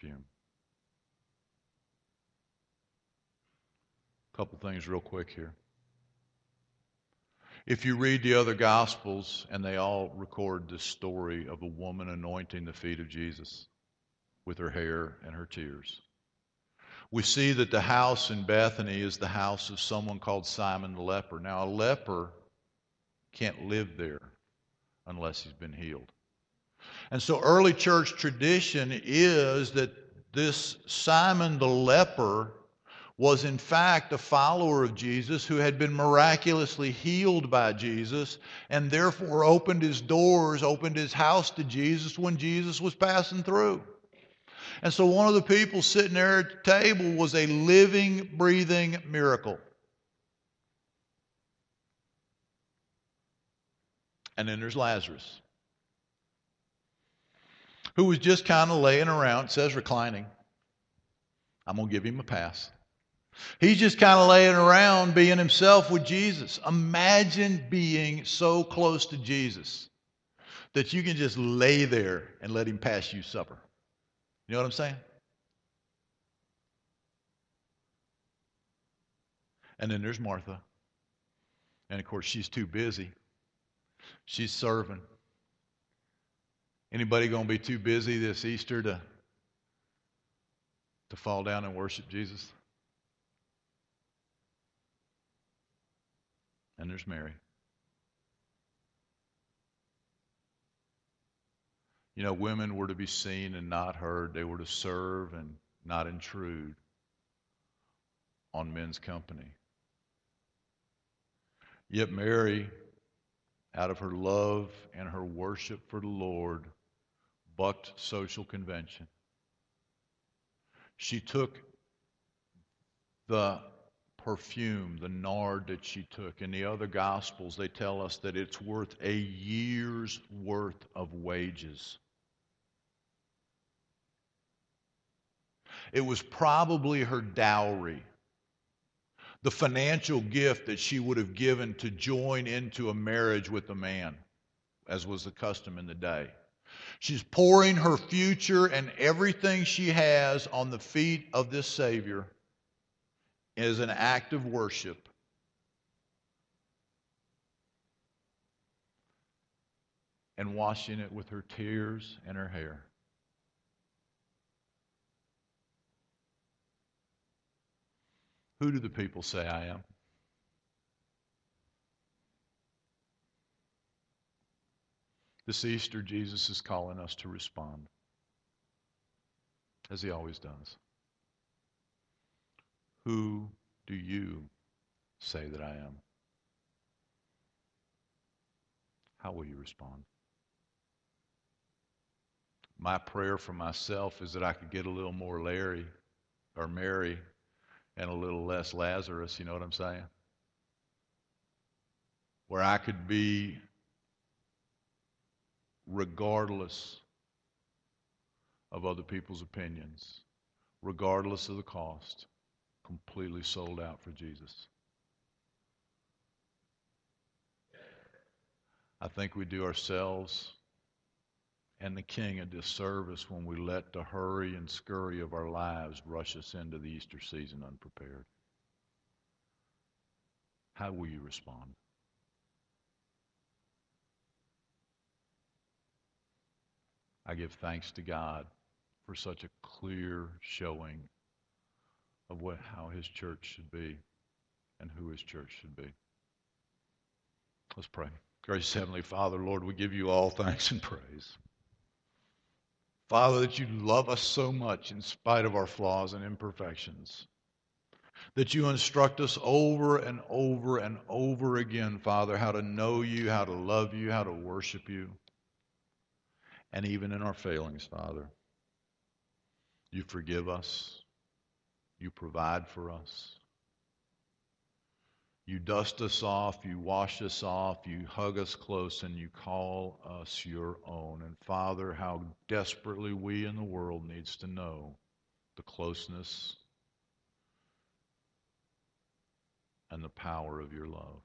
perfume. A couple things, real quick here. If you read the other Gospels, and they all record this story of a woman anointing the feet of Jesus with her hair and her tears, we see that the house in Bethany is the house of someone called Simon the leper. Now, a leper can't live there unless he's been healed. And so, early church tradition is that this Simon the leper was in fact a follower of Jesus who had been miraculously healed by Jesus and therefore opened his doors, opened his house to Jesus when Jesus was passing through. And so one of the people sitting there at the table was a living, breathing miracle. And then there's Lazarus, who was just kind of laying around, says reclining. I'm going to give him a pass. He's just kind of laying around being himself with Jesus. Imagine being so close to Jesus that you can just lay there and let him pass you supper. You know what I'm saying? And then there's Martha. And of course, she's too busy. She's serving. Anybody going to be too busy this Easter to, to fall down and worship Jesus? And there's Mary. You know, women were to be seen and not heard. They were to serve and not intrude on men's company. Yet Mary, out of her love and her worship for the Lord, bucked social convention. She took the perfume, the nard that she took. In the other Gospels, they tell us that it's worth a year's worth of wages. It was probably her dowry, the financial gift that she would have given to join into a marriage with a man, as was the custom in the day. She's pouring her future and everything she has on the feet of this Savior as an act of worship. And washing it with her tears and her hair. Who do the people say I am? This Easter, Jesus is calling us to respond, as he always does. Who do you say that I am? How will you respond? My prayer for myself is that I could get a little more Larry or Mary and a little less Lazarus, you know what I'm saying? Where I could be regardless of other people's opinions, regardless of the cost, completely sold out for Jesus. I think we do ourselves and the King a disservice when we let the hurry and scurry of our lives rush us into the Easter season unprepared. How will you respond? I give thanks to God for such a clear showing of what, how his church should be and who his church should be. Let's pray. Gracious Heavenly Father, Lord, we give you all thanks and praise. Father, that you love us so much in spite of our flaws and imperfections. That you instruct us over and over and over again, Father, how to know you, how to love you, how to worship you. And even in our failings, Father, you forgive us. You provide for us. You dust us off, you wash us off, you hug us close, and you call us your own. And Father, how desperately we in the world needs to know the closeness and the power of your love.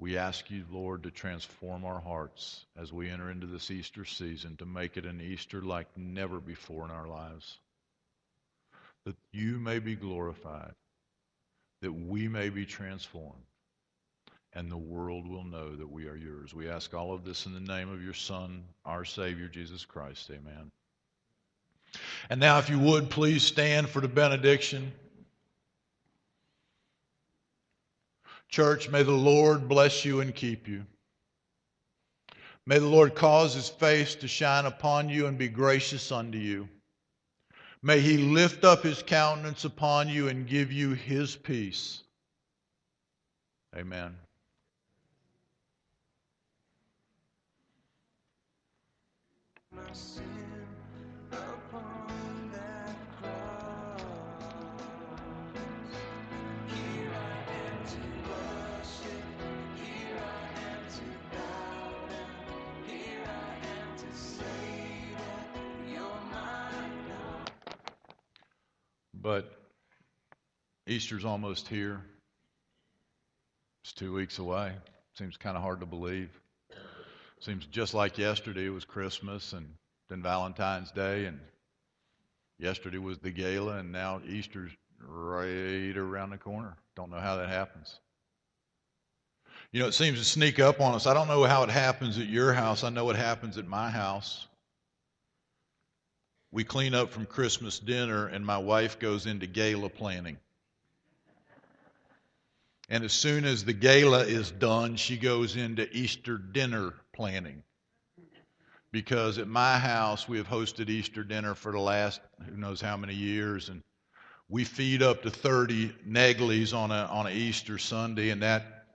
We ask you, Lord, to transform our hearts as we enter into this Easter season, to make it an Easter like never before in our lives. That you may be glorified, that we may be transformed, and the world will know that we are yours. We ask all of this in the name of your Son, our Savior, Jesus Christ. Amen. And now, if you would, please stand for the benediction. Church, may the Lord bless you and keep you. May the Lord cause his face to shine upon you and be gracious unto you. May he lift up his countenance upon you and give you his peace. Amen. But Easter's almost here. It's two weeks away. Seems kind of hard to believe. Seems just like yesterday was Christmas and then Valentine's Day, and yesterday was the gala, and now Easter's right around the corner. Don't know how that happens. You know, it seems to sneak up on us. I don't know how it happens at your house. I know it happens at my house we clean up from Christmas dinner, and my wife goes into gala planning. And as soon as the gala is done, she goes into Easter dinner planning. Because at my house, we have hosted Easter dinner for the last who knows how many years, and we feed up to 30 neglies on a on an Easter Sunday, and that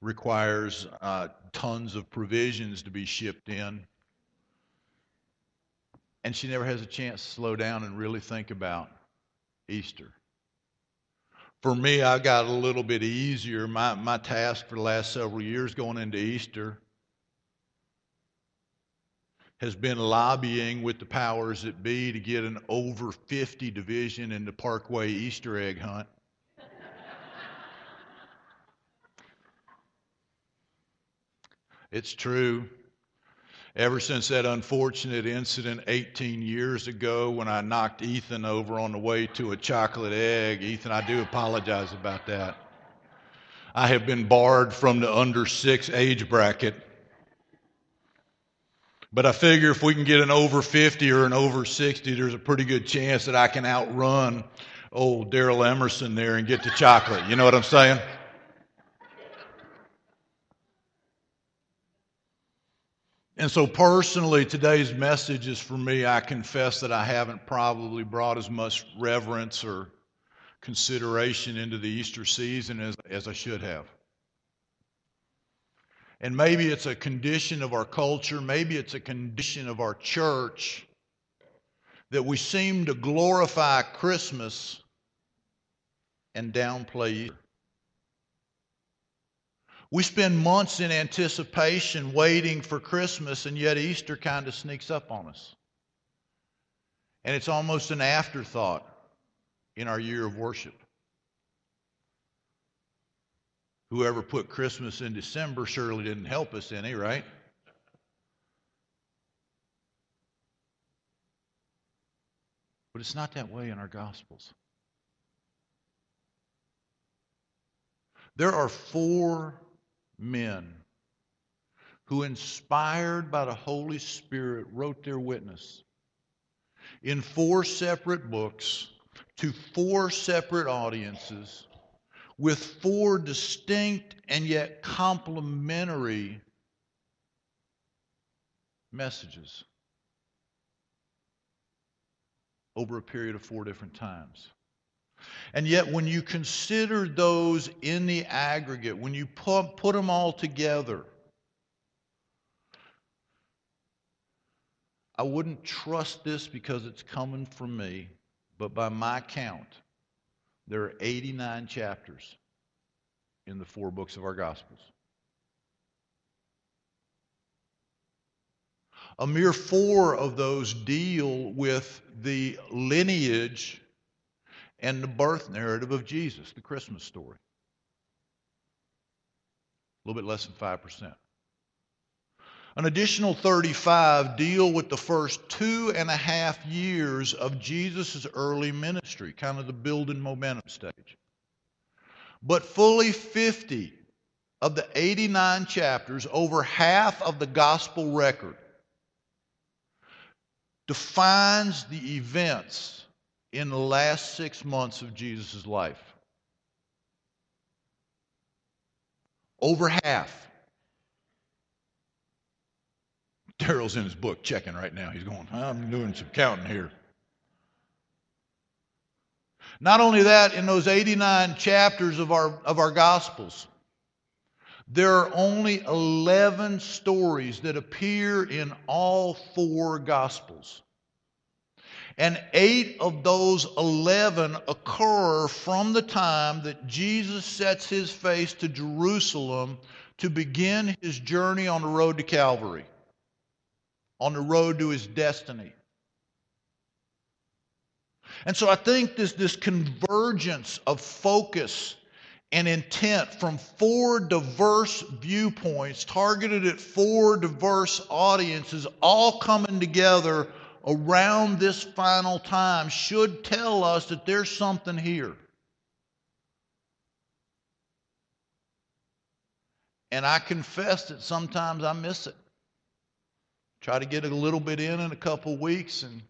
requires uh, tons of provisions to be shipped in and she never has a chance to slow down and really think about Easter. For me, I got a little bit easier. My, my task for the last several years going into Easter has been lobbying with the powers that be to get an over 50 division in the Parkway Easter egg hunt. it's true. Ever since that unfortunate incident 18 years ago when I knocked Ethan over on the way to a chocolate egg, Ethan, I do apologize about that. I have been barred from the under six age bracket. But I figure if we can get an over 50 or an over 60, there's a pretty good chance that I can outrun old Daryl Emerson there and get the chocolate. You know what I'm saying? And so, personally, today's message is for me. I confess that I haven't probably brought as much reverence or consideration into the Easter season as, as I should have. And maybe it's a condition of our culture, maybe it's a condition of our church that we seem to glorify Christmas and downplay Easter. We spend months in anticipation waiting for Christmas, and yet Easter kind of sneaks up on us. And it's almost an afterthought in our year of worship. Whoever put Christmas in December surely didn't help us any, right? But it's not that way in our Gospels. There are four men who, inspired by the Holy Spirit, wrote their witness in four separate books to four separate audiences with four distinct and yet complementary messages over a period of four different times. And yet, when you consider those in the aggregate, when you put, put them all together, I wouldn't trust this because it's coming from me, but by my count, there are 89 chapters in the four books of our Gospels. A mere four of those deal with the lineage and the birth narrative of Jesus, the Christmas story. A little bit less than 5%. An additional 35 deal with the first two and a half years of Jesus' early ministry, kind of the building momentum stage. But fully 50 of the 89 chapters, over half of the gospel record, defines the events in the last six months of Jesus' life. Over half. Daryl's in his book checking right now. He's going, I'm doing some counting here. Not only that, in those 89 chapters of our, of our Gospels, there are only 11 stories that appear in all four Gospels. And eight of those 11 occur from the time that Jesus sets his face to Jerusalem to begin his journey on the road to Calvary on the road to his destiny. And so I think this, this convergence of focus and intent from four diverse viewpoints targeted at four diverse audiences all coming together around this final time should tell us that there's something here. And I confess that sometimes I miss it. Try to get a little bit in in a couple weeks and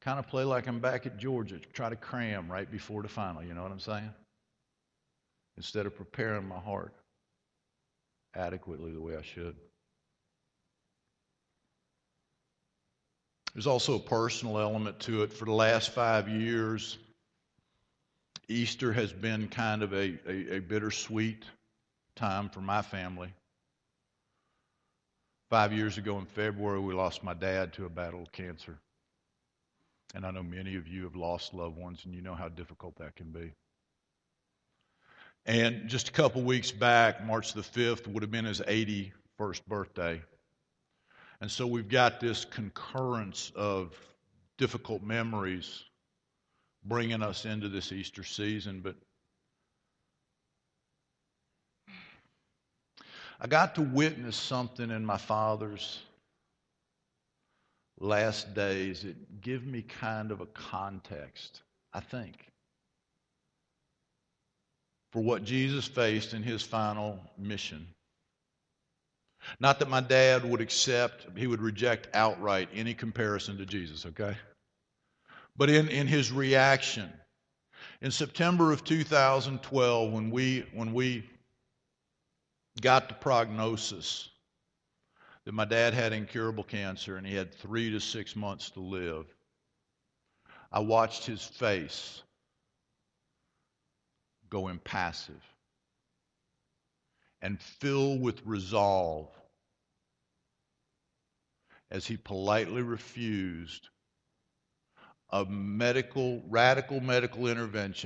kind of play like I'm back at Georgia. Try to cram right before the final. You know what I'm saying? Instead of preparing my heart adequately the way I should. There's also a personal element to it. For the last five years, Easter has been kind of a, a, a bittersweet time for my family. Five years ago in February, we lost my dad to a battle of cancer. And I know many of you have lost loved ones, and you know how difficult that can be. And just a couple weeks back, March the 5th, would have been his 81st birthday. And so we've got this concurrence of difficult memories bringing us into this Easter season, but I got to witness something in my father's last days that give me kind of a context, I think, for what Jesus faced in his final mission. Not that my dad would accept, he would reject outright any comparison to Jesus, okay? but in, in his reaction. In September of 2012, when we, when we got the prognosis that my dad had incurable cancer and he had three to six months to live, I watched his face go impassive and fill with resolve as he politely refused a medical, radical medical intervention